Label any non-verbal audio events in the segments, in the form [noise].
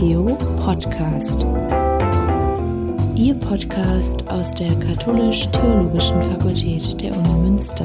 Theo Podcast. Ihr Podcast aus der Katholisch-Theologischen Fakultät der Uni Münster.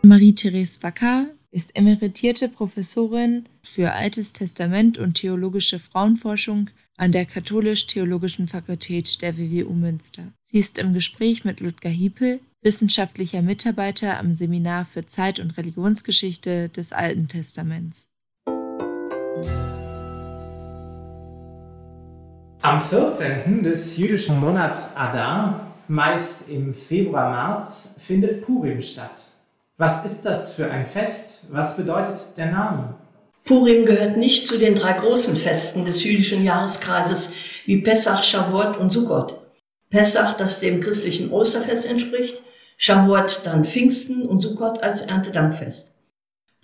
Marie-Therese Wacker ist emeritierte Professorin für Altes Testament und theologische Frauenforschung an der Katholisch-Theologischen Fakultät der WWU Münster. Sie ist im Gespräch mit Ludger Hiepel, wissenschaftlicher Mitarbeiter am Seminar für Zeit- und Religionsgeschichte des Alten Testaments. Am 14. des jüdischen Monats Adar, meist im Februar-März, findet Purim statt. Was ist das für ein Fest? Was bedeutet der Name? Purim gehört nicht zu den drei großen Festen des jüdischen Jahreskreises wie Pessach, Shavuot und Sukkot. Pessach, das dem christlichen Osterfest entspricht, Shavuot dann Pfingsten und Sukkot als Erntedankfest.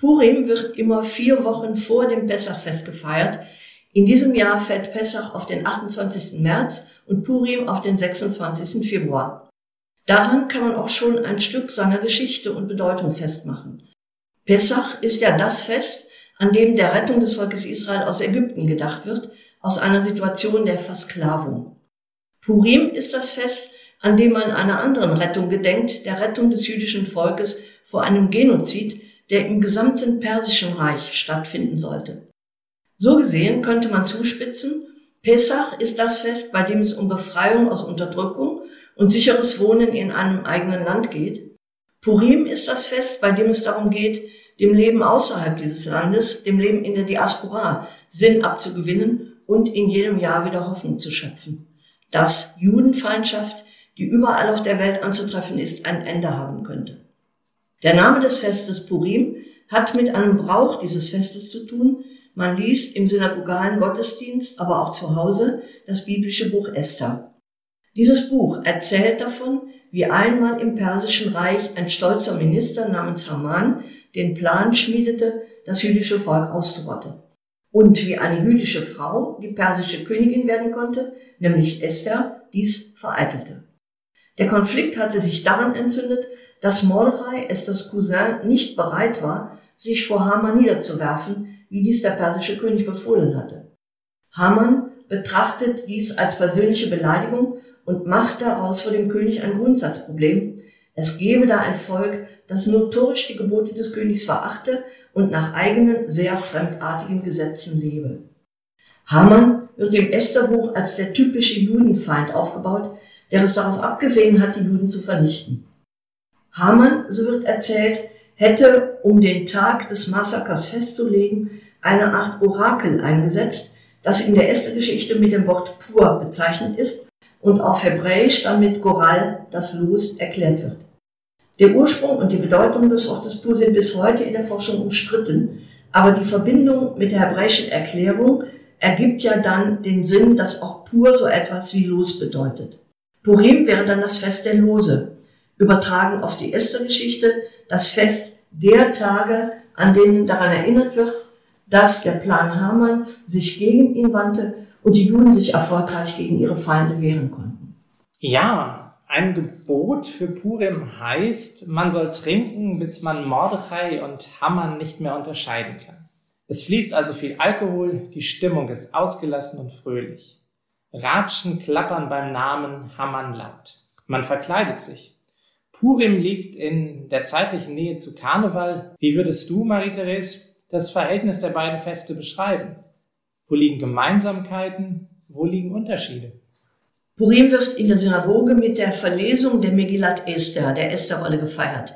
Purim wird immer vier Wochen vor dem Pessachfest gefeiert. In diesem Jahr fällt Pessach auf den 28. März und Purim auf den 26. Februar. Daran kann man auch schon ein Stück seiner Geschichte und Bedeutung festmachen. Pessach ist ja das Fest, an dem der Rettung des Volkes Israel aus Ägypten gedacht wird, aus einer Situation der Versklavung. Purim ist das Fest, an dem man einer anderen Rettung gedenkt, der Rettung des jüdischen Volkes vor einem Genozid, der im gesamten Persischen Reich stattfinden sollte. So gesehen könnte man zuspitzen, Pesach ist das Fest, bei dem es um Befreiung aus Unterdrückung und sicheres Wohnen in einem eigenen Land geht. Purim ist das Fest, bei dem es darum geht, dem Leben außerhalb dieses Landes, dem Leben in der Diaspora Sinn abzugewinnen und in jedem Jahr wieder Hoffnung zu schöpfen. Dass Judenfeindschaft, die überall auf der Welt anzutreffen ist, ein Ende haben könnte. Der Name des Festes Purim hat mit einem Brauch dieses Festes zu tun. Man liest im synagogalen Gottesdienst, aber auch zu Hause, das biblische Buch Esther. Dieses Buch erzählt davon, wie einmal im Persischen Reich ein stolzer Minister namens Haman den Plan schmiedete, das jüdische Volk auszurotten. Und wie eine jüdische Frau die persische Königin werden konnte, nämlich Esther, dies vereitelte. Der Konflikt hatte sich daran entzündet, dass Mordechai, Esthers Cousin, nicht bereit war, sich vor Haman niederzuwerfen, wie dies der persische König befohlen hatte. Haman betrachtet dies als persönliche Beleidigung und macht daraus vor dem König ein Grundsatzproblem. Es gebe da ein Volk, das notorisch die Gebote des Königs verachte und nach eigenen, sehr fremdartigen Gesetzen lebe. Haman wird im Estherbuch als der typische Judenfeind aufgebaut, der es darauf abgesehen hat, die Juden zu vernichten. Haman, so wird erzählt, hätte, um den Tag des Massakers festzulegen, eine Art Orakel eingesetzt, das in der Esther-Geschichte mit dem Wort Pur bezeichnet ist und auf Hebräisch dann mit Goral das Los erklärt wird. Der Ursprung und die Bedeutung des Wortes Pur sind bis heute in der Forschung umstritten, aber die Verbindung mit der hebräischen Erklärung ergibt ja dann den Sinn, dass auch Pur so etwas wie Los bedeutet. Purim wäre dann das Fest der Lose, übertragen auf die Esther-Geschichte, das Fest der Tage, an denen daran erinnert wird, dass der Plan Hamanns sich gegen ihn wandte und die Juden sich erfolgreich gegen ihre Feinde wehren konnten. Ja, ein Gebot für Purim heißt, man soll trinken, bis man Mordechai und Haman nicht mehr unterscheiden kann. Es fließt also viel Alkohol, die Stimmung ist ausgelassen und fröhlich. Ratschen klappern beim Namen Haman laut. Man verkleidet sich. Purim liegt in der zeitlichen Nähe zu Karneval. Wie würdest du, Marie-Therese, das Verhältnis der beiden Feste beschreiben? Wo liegen Gemeinsamkeiten? Wo liegen Unterschiede? Purim wird in der Synagoge mit der Verlesung der Megillat Esther, der Estherrolle, gefeiert.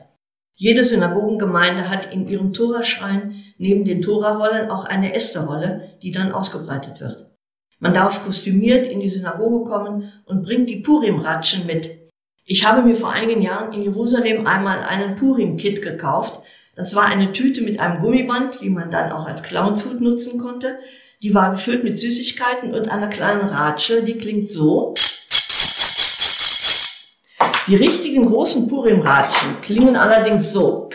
Jede Synagogengemeinde hat in ihrem Toraschrein neben den Torarollen auch eine Estherrolle, die dann ausgebreitet wird. Man darf kostümiert in die Synagoge kommen und bringt die Purim-Ratschen mit. Ich habe mir vor einigen Jahren in Jerusalem einmal einen Purim-Kit gekauft. Das war eine Tüte mit einem Gummiband, die man dann auch als Clownshut nutzen konnte. Die war gefüllt mit Süßigkeiten und einer kleinen Ratsche, die klingt so. Die richtigen großen Purim-Ratschen klingen allerdings so.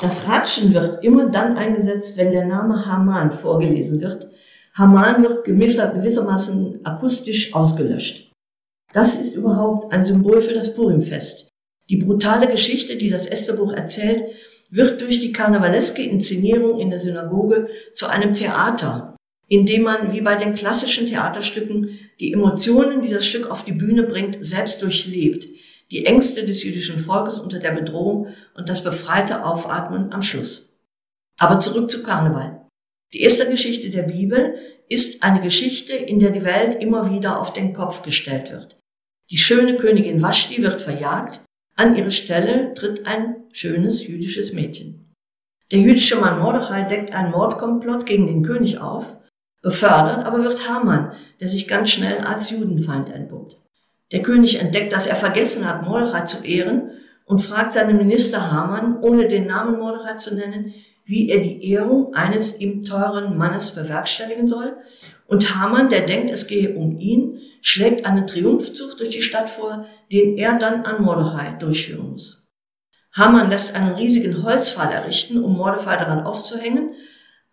Das Ratschen wird immer dann eingesetzt, wenn der Name Haman vorgelesen wird. Haman wird gewissermaßen akustisch ausgelöscht. Das ist überhaupt ein Symbol für das Purimfest. Die brutale Geschichte, die das Estherbuch erzählt, wird durch die karnevaleske Inszenierung in der Synagoge zu einem Theater, in dem man wie bei den klassischen Theaterstücken die Emotionen, die das Stück auf die Bühne bringt, selbst durchlebt, die Ängste des jüdischen Volkes unter der Bedrohung und das befreite Aufatmen am Schluss. Aber zurück zu Karneval. Die erste Geschichte der Bibel ist eine Geschichte, in der die Welt immer wieder auf den Kopf gestellt wird. Die schöne Königin Vashti wird verjagt, an ihre Stelle tritt ein schönes jüdisches Mädchen. Der jüdische Mann Mordechai deckt einen Mordkomplott gegen den König auf, befördert aber wird Haman, der sich ganz schnell als Judenfeind entpuppt. Der König entdeckt, dass er vergessen hat, Mordechai zu ehren und fragt seinen Minister Haman, ohne den Namen Mordechai zu nennen, wie er die Ehrung eines ihm teuren Mannes bewerkstelligen soll. Und Haman, der denkt, es gehe um ihn, schlägt einen Triumphzug durch die Stadt vor, den er dann an Mordechai durchführen muss. Haman lässt einen riesigen Holzpfahl errichten, um Mordechai daran aufzuhängen,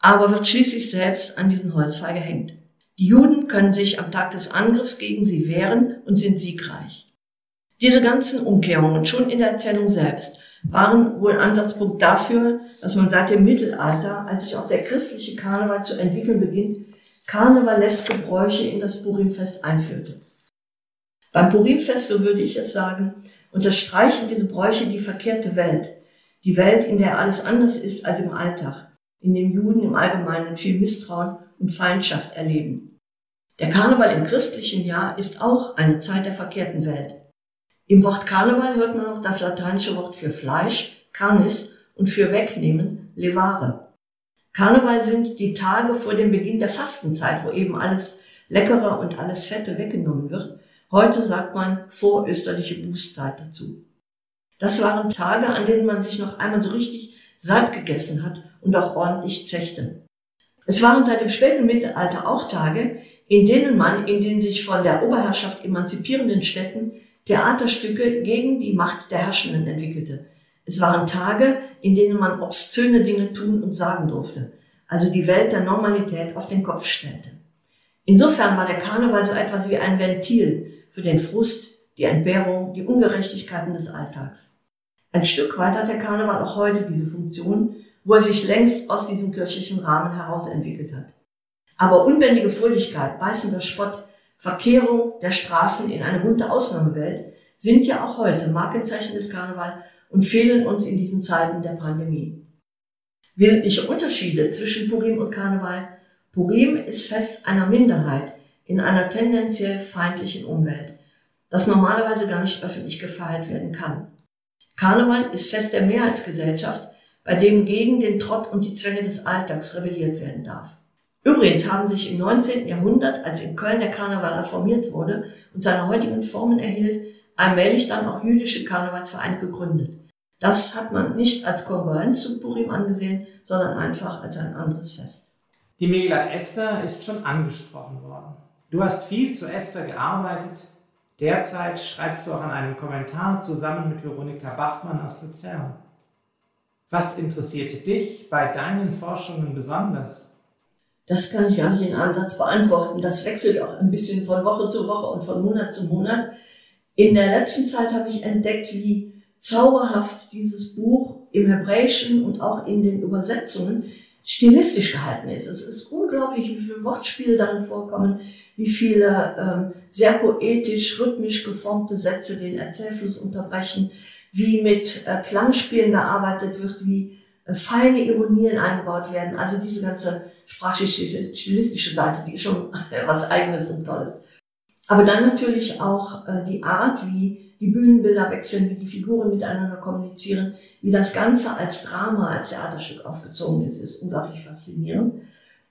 aber wird schließlich selbst an diesen Holzpfahl gehängt. Die Juden können sich am Tag des Angriffs gegen sie wehren und sind siegreich. Diese ganzen Umkehrungen schon in der Erzählung selbst waren wohl Ansatzpunkt dafür, dass man seit dem Mittelalter, als sich auch der christliche Karneval zu entwickeln beginnt, karnevaleske Bräuche in das Purimfest einführte. Beim Purimfest, so würde ich es sagen, unterstreichen diese Bräuche die verkehrte Welt, die Welt, in der alles anders ist als im Alltag, in dem Juden im Allgemeinen viel Misstrauen und Feindschaft erleben. Der Karneval im christlichen Jahr ist auch eine Zeit der verkehrten Welt. Im Wort Karneval hört man noch das lateinische Wort für Fleisch, carnis, und für wegnehmen, levare. Karneval sind die Tage vor dem Beginn der Fastenzeit, wo eben alles Leckere und alles Fette weggenommen wird. Heute sagt man vorösterliche Bußzeit dazu. Das waren Tage, an denen man sich noch einmal so richtig satt gegessen hat und auch ordentlich zechte. Es waren seit dem späten Mittelalter auch Tage, in denen man in den sich von der Oberherrschaft emanzipierenden Städten Theaterstücke gegen die Macht der Herrschenden entwickelte. Es waren Tage, in denen man obszöne Dinge tun und sagen durfte, also die Welt der Normalität auf den Kopf stellte. Insofern war der Karneval so etwas wie ein Ventil für den Frust, die Entbehrung, die Ungerechtigkeiten des Alltags. Ein Stück weit hat der Karneval auch heute diese Funktion, wo er sich längst aus diesem kirchlichen Rahmen heraus entwickelt hat. Aber unbändige Fröhlichkeit, beißender Spott, Verkehrung der Straßen in eine bunte Ausnahmewelt sind ja auch heute Markenzeichen des Karneval und fehlen uns in diesen Zeiten der Pandemie. Wesentliche Unterschiede zwischen Purim und Karneval. Purim ist Fest einer Minderheit in einer tendenziell feindlichen Umwelt, das normalerweise gar nicht öffentlich gefeiert werden kann. Karneval ist Fest der Mehrheitsgesellschaft, bei dem gegen den Trott und die Zwänge des Alltags rebelliert werden darf. Übrigens haben sich im 19. Jahrhundert, als in Köln der Karneval reformiert wurde und seine heutigen Formen erhielt, allmählich dann auch jüdische Karnevalsvereine gegründet. Das hat man nicht als Konkurrenz zu Purim angesehen, sondern einfach als ein anderes Fest. Die Megillat Esther ist schon angesprochen worden. Du hast viel zu Esther gearbeitet. Derzeit schreibst du auch an einem Kommentar zusammen mit Veronika Bachmann aus Luzern. Was interessierte dich bei deinen Forschungen besonders? Das kann ich gar nicht in einem Satz beantworten. Das wechselt auch ein bisschen von Woche zu Woche und von Monat zu Monat. In der letzten Zeit habe ich entdeckt, wie zauberhaft dieses Buch im Hebräischen und auch in den Übersetzungen stilistisch gehalten ist. Es ist unglaublich, wie viele Wortspiele darin vorkommen, wie viele ähm, sehr poetisch, rhythmisch geformte Sätze den Erzählfluss unterbrechen, wie mit äh, Klangspielen gearbeitet wird, wie äh, feine Ironien eingebaut werden. Also diese ganze sprachliche, stilistische Seite, die ist schon [laughs] was Eigenes und Tolles. Aber dann natürlich auch äh, die Art, wie die Bühnenbilder wechseln, wie die Figuren miteinander kommunizieren, wie das Ganze als Drama, als Theaterstück aufgezogen ist, ist unglaublich faszinierend.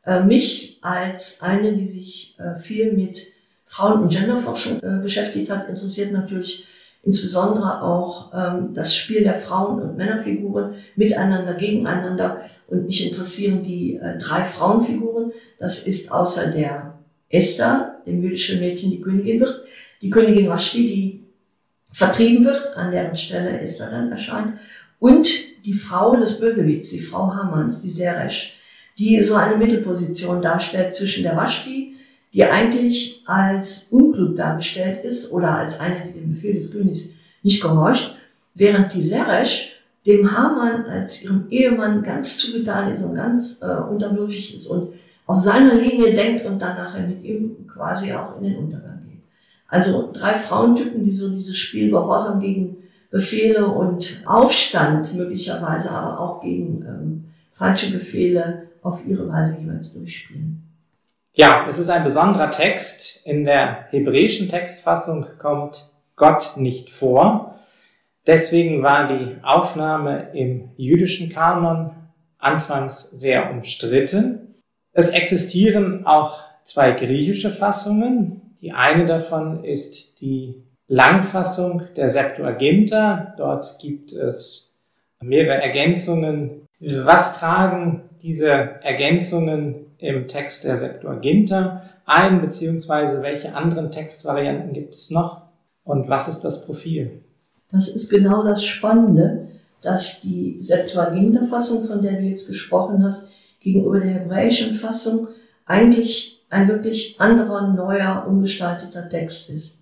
Äh, mich als eine, die sich viel mit Frauen- und Genderforschung beschäftigt hat, interessiert natürlich insbesondere auch ähm, das Spiel der Frauen- und Männerfiguren miteinander, gegeneinander. Und mich interessieren die äh, drei Frauenfiguren. Das ist außer der Esther, dem jüdischen Mädchen, die Königin wird, die Königin Vashti, die vertrieben wird, an deren Stelle Esther dann erscheint, und die Frau des Bösewichts, die Frau Hamans, die Seresh, die so eine Mittelposition darstellt zwischen der Vashti, die eigentlich als unklug dargestellt ist oder als eine, die dem Befehl des Königs nicht gehorcht, während die Seresh dem Haman als ihrem Ehemann ganz zugetan ist und ganz äh, unterwürfig ist und auf seiner Linie denkt und dann nachher mit ihm quasi auch in den Untergang. Also drei Frauentypen, die so dieses Spiel Gehorsam gegen Befehle und Aufstand möglicherweise, aber auch gegen ähm, falsche Befehle auf ihre Weise jeweils durchspielen. Ja, es ist ein besonderer Text. In der hebräischen Textfassung kommt Gott nicht vor. Deswegen war die Aufnahme im jüdischen Kanon anfangs sehr umstritten. Es existieren auch zwei griechische Fassungen. Die eine davon ist die Langfassung der Septuaginta. Dort gibt es mehrere Ergänzungen. Was tragen diese Ergänzungen im Text der Septuaginta ein, beziehungsweise welche anderen Textvarianten gibt es noch und was ist das Profil? Das ist genau das Spannende, dass die Septuaginta-Fassung, von der du jetzt gesprochen hast, gegenüber der hebräischen Fassung eigentlich ein wirklich anderer, neuer, umgestalteter Text ist.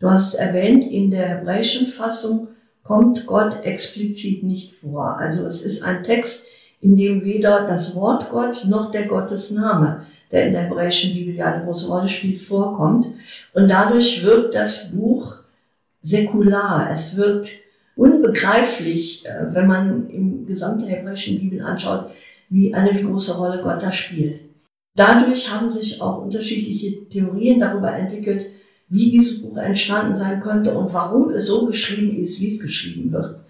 Du hast es erwähnt, in der hebräischen Fassung kommt Gott explizit nicht vor. Also es ist ein Text, in dem weder das Wort Gott noch der Gottesname, der in der hebräischen Bibel ja eine große Rolle spielt, vorkommt. Und dadurch wirkt das Buch säkular. Es wirkt unbegreiflich, äh, wenn man im gesamten hebräischen Bibel anschaut, wie eine große Rolle Gott da spielt. Dadurch haben sich auch unterschiedliche Theorien darüber entwickelt, wie dieses Buch entstanden sein könnte und warum es so geschrieben ist, wie es geschrieben wird.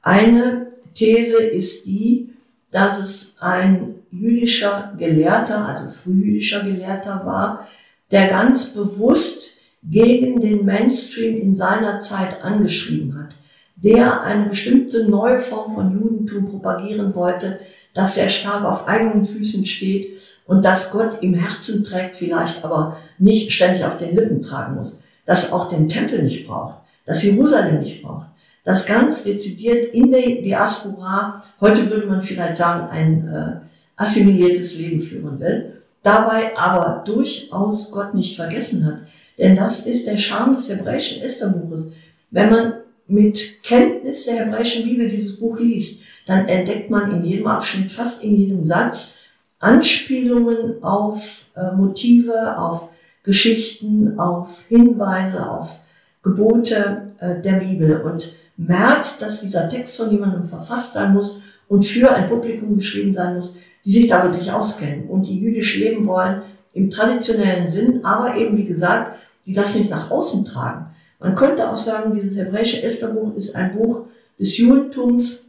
Eine These ist die, dass es ein jüdischer Gelehrter, also frühjüdischer Gelehrter war, der ganz bewusst gegen den Mainstream in seiner Zeit angeschrieben hat, der eine bestimmte neue Form von Judentum propagieren wollte, das sehr stark auf eigenen Füßen steht und das Gott im Herzen trägt, vielleicht aber nicht ständig auf den Lippen tragen muss, das auch den Tempel nicht braucht, das Jerusalem nicht braucht, das ganz dezidiert in der Diaspora, heute würde man vielleicht sagen, ein äh, assimiliertes Leben führen will, dabei aber durchaus Gott nicht vergessen hat. Denn das ist der Charme des hebräischen Estherbuches. Wenn man mit Kenntnis der hebräischen Bibel dieses Buch liest, dann entdeckt man in jedem Abschnitt, fast in jedem Satz, Anspielungen auf äh, Motive, auf Geschichten, auf Hinweise, auf Gebote äh, der Bibel. Und merkt, dass dieser Text von jemandem verfasst sein muss und für ein Publikum geschrieben sein muss, die sich da wirklich auskennen und die jüdisch leben wollen im traditionellen Sinn, aber eben wie gesagt, die das nicht nach außen tragen. Man könnte auch sagen, dieses hebräische Estherbuch ist ein Buch des Judentums,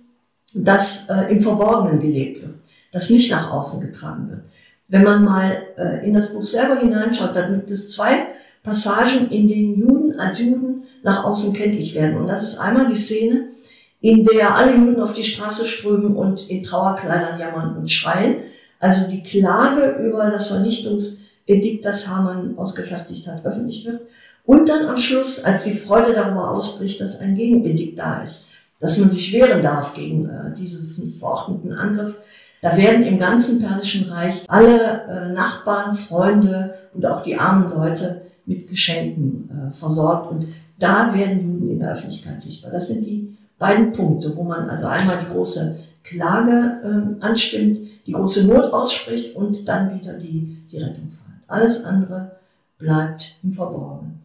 das äh, im Verborgenen gelebt wird, das nicht nach außen getragen wird. Wenn man mal äh, in das Buch selber hineinschaut, dann gibt es zwei Passagen, in denen Juden als Juden nach außen kenntlich werden. Und das ist einmal die Szene, in der alle Juden auf die Straße strömen und in Trauerkleidern jammern und schreien. Also die Klage über das Vernichtungsedikt, das Hamann ausgefertigt hat, öffentlich wird. Und dann am Schluss, als die Freude darüber ausbricht, dass ein Gegenedikt da ist, dass man sich wehren darf gegen äh, diesen verordneten Angriff, da werden im ganzen Persischen Reich alle äh, Nachbarn, Freunde und auch die armen Leute mit Geschenken äh, versorgt. Und da werden Juden in der Öffentlichkeit sichtbar. Das sind die beiden Punkte, wo man also einmal die große Klage äh, anstimmt, die große Not ausspricht und dann wieder die, die Rettung feiert. Alles andere bleibt im Verborgenen.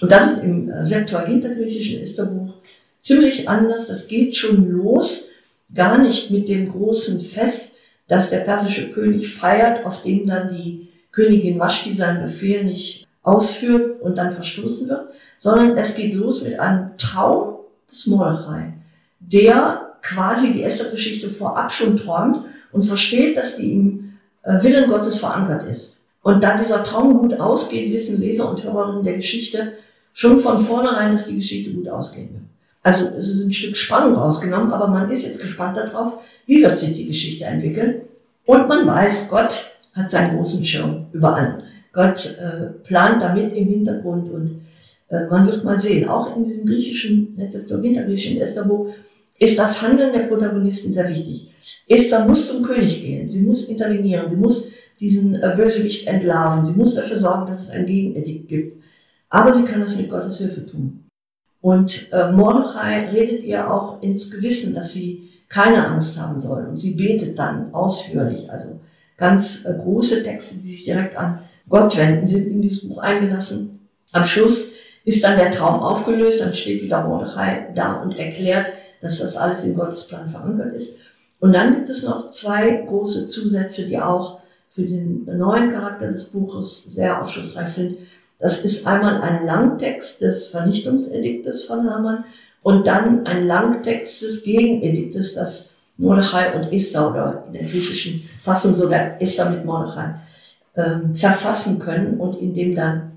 Und das ist im äh, Septuaginta-griechischen Esterbuch ziemlich anders. Das geht schon los, gar nicht mit dem großen Fest, das der persische König feiert, auf dem dann die Königin Vashti seinen Befehl nicht ausführt und dann verstoßen wird, sondern es geht los mit einem Traum des Mordechai, der quasi die Esther-Geschichte vorab schon träumt und versteht, dass die im äh, Willen Gottes verankert ist. Und da dieser Traum gut ausgeht, wissen Leser und Hörerinnen der Geschichte schon von vornherein, dass die Geschichte gut ausgehen wird. Also es ist ein Stück Spannung rausgenommen, aber man ist jetzt gespannt darauf, wie wird sich die Geschichte entwickeln. Und man weiß, Gott hat seinen großen Schirm überall. Gott äh, plant damit im Hintergrund und äh, man wird mal sehen, auch in diesem griechischen, Septuaginta griechischen Estherbuch ist das Handeln der Protagonisten sehr wichtig. Esther muss zum König gehen, sie muss intervenieren, sie muss diesen äh, Bösewicht entlarven, sie muss dafür sorgen, dass es ein Gegenedikt gibt. Aber sie kann das mit Gottes Hilfe tun. Und äh, Mordechai redet ihr auch ins Gewissen, dass sie keine Angst haben soll. Und sie betet dann ausführlich, also ganz äh, große Texte, die sich direkt an Gott wenden, sind in dieses Buch eingelassen. Am Schluss ist dann der Traum aufgelöst, dann steht wieder Mordechai da und erklärt, dass das alles im Gottesplan verankert ist. Und dann gibt es noch zwei große Zusätze, die auch für den neuen Charakter des Buches sehr aufschlussreich sind. Das ist einmal ein Langtext des Vernichtungsediktes von Haman und dann ein Langtext des Gegenediktes, das Mordechai und Esther oder in der griechischen Fassung sogar Esther mit Mordechai ähm, verfassen können und in dem dann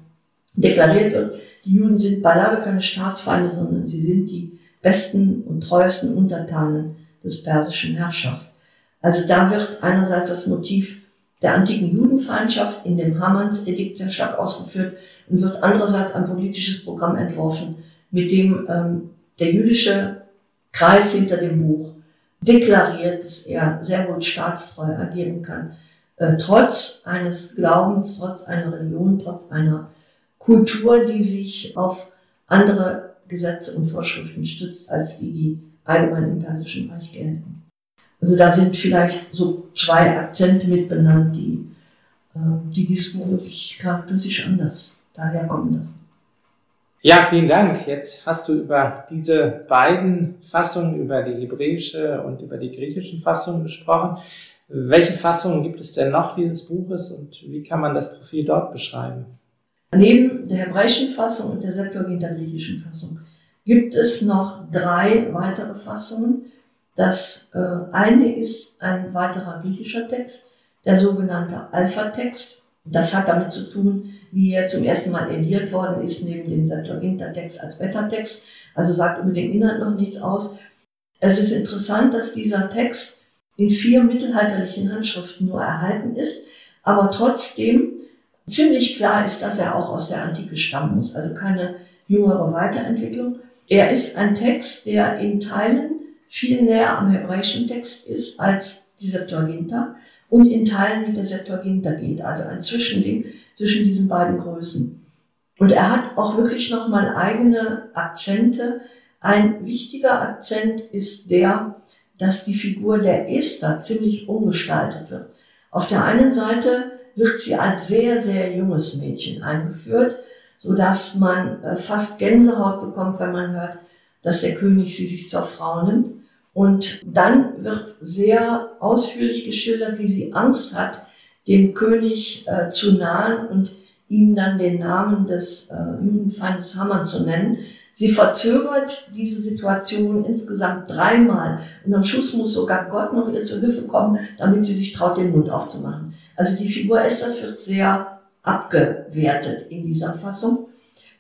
deklariert wird, die Juden sind beileibe keine Staatsfeinde, sondern sie sind die besten und treuesten Untertanen des persischen Herrschers. Also da wird einerseits das Motiv der antiken Judenfeindschaft in dem Hamans Edikt sehr stark ausgeführt und wird andererseits ein politisches Programm entworfen, mit dem ähm, der jüdische Kreis hinter dem Buch deklariert, dass er sehr wohl staatstreu agieren kann, äh, trotz eines Glaubens, trotz einer Religion, trotz einer Kultur, die sich auf andere Gesetze und Vorschriften stützt, als die, die allgemein im Persischen Reich gelten. Also da sind vielleicht so zwei Akzente mit benannt, die, äh, die dieses Buch wirklich charakteristisch anders daherkommen lassen. Ja, vielen Dank. Jetzt hast du über diese beiden Fassungen, über die hebräische und über die griechische Fassung gesprochen. Welche Fassungen gibt es denn noch dieses Buches und wie kann man das Profil dort beschreiben? Neben der hebräischen Fassung und der Septuaginta griechischen Fassung gibt es noch drei weitere Fassungen. Das äh, eine ist ein weiterer griechischer Text, der sogenannte Alpha-Text. Das hat damit zu tun, wie er zum ersten Mal ediert worden ist, neben dem Septuaginta-Text als Beta-Text. Also sagt über den Inhalt noch nichts aus. Es ist interessant, dass dieser Text in vier mittelalterlichen Handschriften nur erhalten ist, aber trotzdem ziemlich klar ist, dass er auch aus der Antike stammen muss, also keine jüngere Weiterentwicklung. Er ist ein Text, der in Teilen viel näher am hebräischen Text ist als die Septuaginta und in Teilen mit der Septuaginta geht, also ein Zwischending zwischen diesen beiden Größen. Und er hat auch wirklich nochmal eigene Akzente. Ein wichtiger Akzent ist der, dass die Figur der Esther ziemlich umgestaltet wird. Auf der einen Seite wird sie als sehr, sehr junges Mädchen eingeführt, so dass man äh, fast Gänsehaut bekommt, wenn man hört, dass der König sie sich zur Frau nimmt. Und dann wird sehr ausführlich geschildert, wie sie Angst hat, dem König äh, zu nahen und ihm dann den Namen des äh, Judenfeindes Hammer zu nennen. Sie verzögert diese Situation insgesamt dreimal und am Schluss muss sogar Gott noch ihr zur Hilfe kommen, damit sie sich traut, den Mund aufzumachen. Also die Figur Esthers wird sehr abgewertet in dieser Fassung.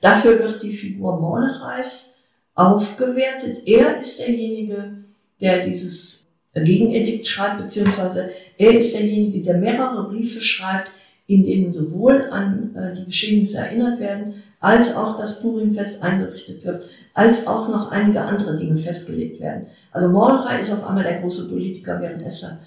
Dafür wird die Figur Mordechais aufgewertet. Er ist derjenige, der dieses Gegenedikt schreibt, beziehungsweise er ist derjenige, der mehrere Briefe schreibt, in denen sowohl an äh, die Geschehnisse erinnert werden, als auch das Purimfest eingerichtet wird, als auch noch einige andere Dinge festgelegt werden. Also Mordechai ist auf einmal der große Politiker, während Esther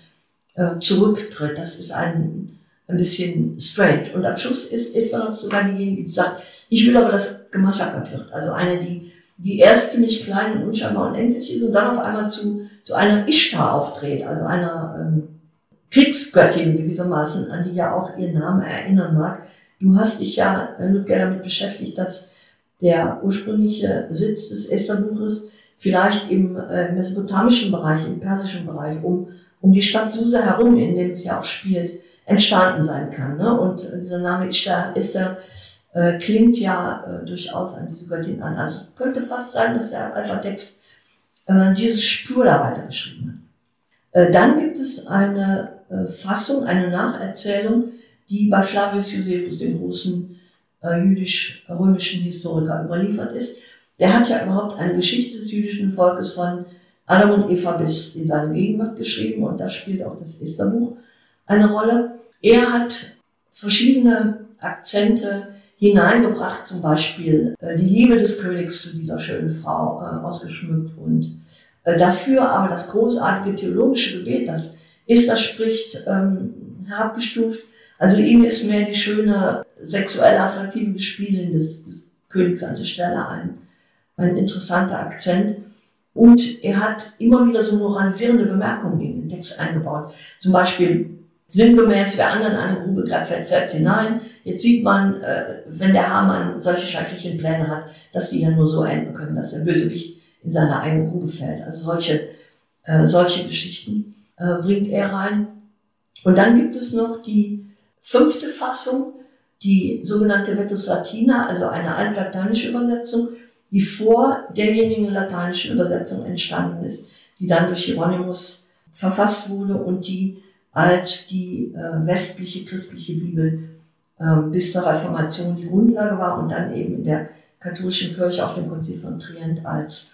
äh, zurücktritt. Das ist ein, ein bisschen strange. Und am Schluss ist, dann auch sogar diejenige, die sagt, ich will aber, dass gemassakert wird. Also eine, die die erst ziemlich klein und unscheinbar und ängstlich ist und dann auf einmal zu, zu einer Ishtar auftritt, also einer ähm, Kriegsgöttin gewissermaßen, an die ja auch ihr Name erinnern mag. Du hast dich ja, äh, Ludger, damit beschäftigt, dass der ursprüngliche Sitz des Esther-Buches vielleicht im äh, mesopotamischen Bereich, im persischen Bereich, um, um die Stadt Susa herum, in dem es ja auch spielt, entstanden sein kann. Ne? Und dieser Name Ishtar, Esther äh, klingt ja äh, durchaus an diese Göttin an. Also könnte fast sein, dass der Alpha-Text äh, dieses Spur da weitergeschrieben hat. Äh, dann gibt es eine äh, Fassung, eine Nacherzählung, die bei Flavius Josephus, dem großen äh, jüdisch-römischen Historiker, überliefert ist. Der hat ja überhaupt eine Geschichte des jüdischen Volkes von Adam und Eva bis in seine Gegenwart geschrieben und da spielt auch das Estherbuch eine Rolle. Er hat verschiedene Akzente hineingebracht, zum Beispiel äh, die Liebe des Königs zu dieser schönen Frau äh, ausgeschmückt und Äh, dafür aber das großartige theologische Gebet, das Esther spricht, ähm, herabgestuft. Also ihm ist mehr die schöne, sexuell attraktive Gespielin des, des Königs an der Stelle ein, ein interessanter Akzent. Und er hat immer wieder so moralisierende Bemerkungen in den Text eingebaut. Zum Beispiel sinngemäß, wer anderen eine Grube fällt selbst hinein. Jetzt sieht man, äh, wenn der Hamann solche schrecklichen Pläne hat, dass die ja nur so enden können, dass der Bösewicht in seine eigene Grube fällt. Also solche, äh, solche Geschichten äh, bringt er rein. Und dann gibt es noch die fünfte Fassung, die sogenannte Vetus Latina, also eine altlateinische Übersetzung, die vor derjenigen lateinischen Übersetzung entstanden ist, die dann durch Hieronymus verfasst wurde und die als die äh, westliche christliche Bibel äh, bis zur Reformation die Grundlage war und dann eben in der katholischen Kirche auf dem Konzil von Trient als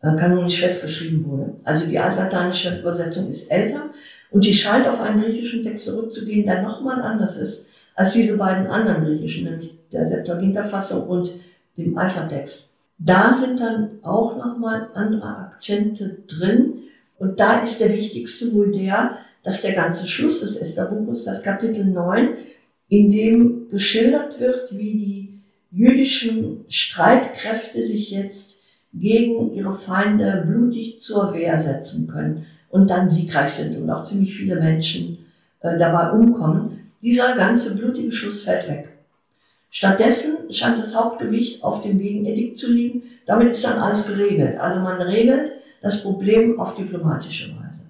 äh, kanonisch festgeschrieben wurde. Also die altlateinische Übersetzung ist älter und die scheint auf einen griechischen Text zurückzugehen, der nochmal anders ist als diese beiden anderen griechischen, nämlich der Septuaginta-Fassung und dem Alpha-Text. Da sind dann auch nochmal andere Akzente drin. Und da ist der wichtigste wohl der, dass der ganze Schluss des Estherbuches, das Kapitel 9, in dem geschildert wird, wie die jüdischen Streitkräfte sich jetzt gegen ihre Feinde blutig zur Wehr setzen können und dann siegreich sind und auch ziemlich viele Menschen äh, dabei umkommen. Dieser ganze blutige Schluss fällt weg. Stattdessen scheint das Hauptgewicht auf dem Gegenedikt zu liegen. Damit ist dann alles geregelt. Also man regelt das Problem auf diplomatische Weise.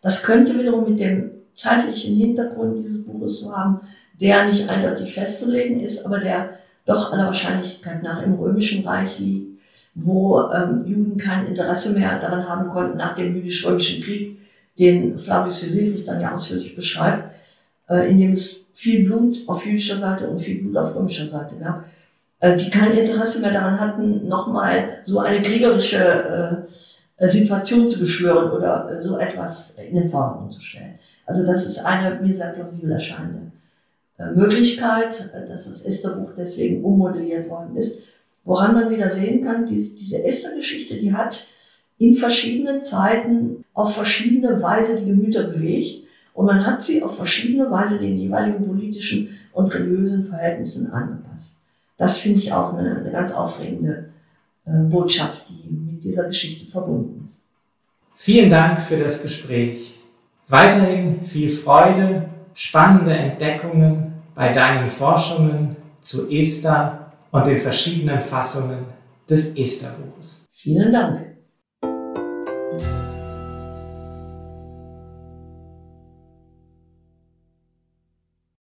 Das könnte wiederum mit dem zeitlichen Hintergrund dieses Buches zu haben, der nicht eindeutig festzulegen ist, aber der doch aller Wahrscheinlichkeit nach im Römischen Reich liegt, wo ähm, Juden kein Interesse mehr daran haben konnten nach dem jüdisch-römischen Krieg, den Flavius Josephus dann ja ausführlich beschreibt, äh, in dem es viel Blut auf jüdischer Seite und viel Blut auf römischer Seite gab, äh, die kein Interesse mehr daran hatten, nochmal so eine kriegerische äh, Situation zu beschwören oder äh, so etwas in den Vordergrund zu stellen. Also das ist eine mir sehr plausibel erscheinende äh, Möglichkeit, äh, dass das Esther-Buch deswegen ummodelliert worden ist. Woran man wieder sehen kann, diese, diese Esther-Geschichte, die hat in verschiedenen Zeiten auf verschiedene Weise die Gemüter bewegt und man hat sie auf verschiedene Weise den jeweiligen politischen und religiösen Verhältnissen angepasst. Das finde ich auch eine, eine ganz aufregende äh, Botschaft, die mit dieser Geschichte verbunden ist. Vielen Dank für das Gespräch. Weiterhin viel Freude, spannende Entdeckungen bei deinen Forschungen zu Esther und den verschiedenen Fassungen des Esther-Buches. Vielen Dank.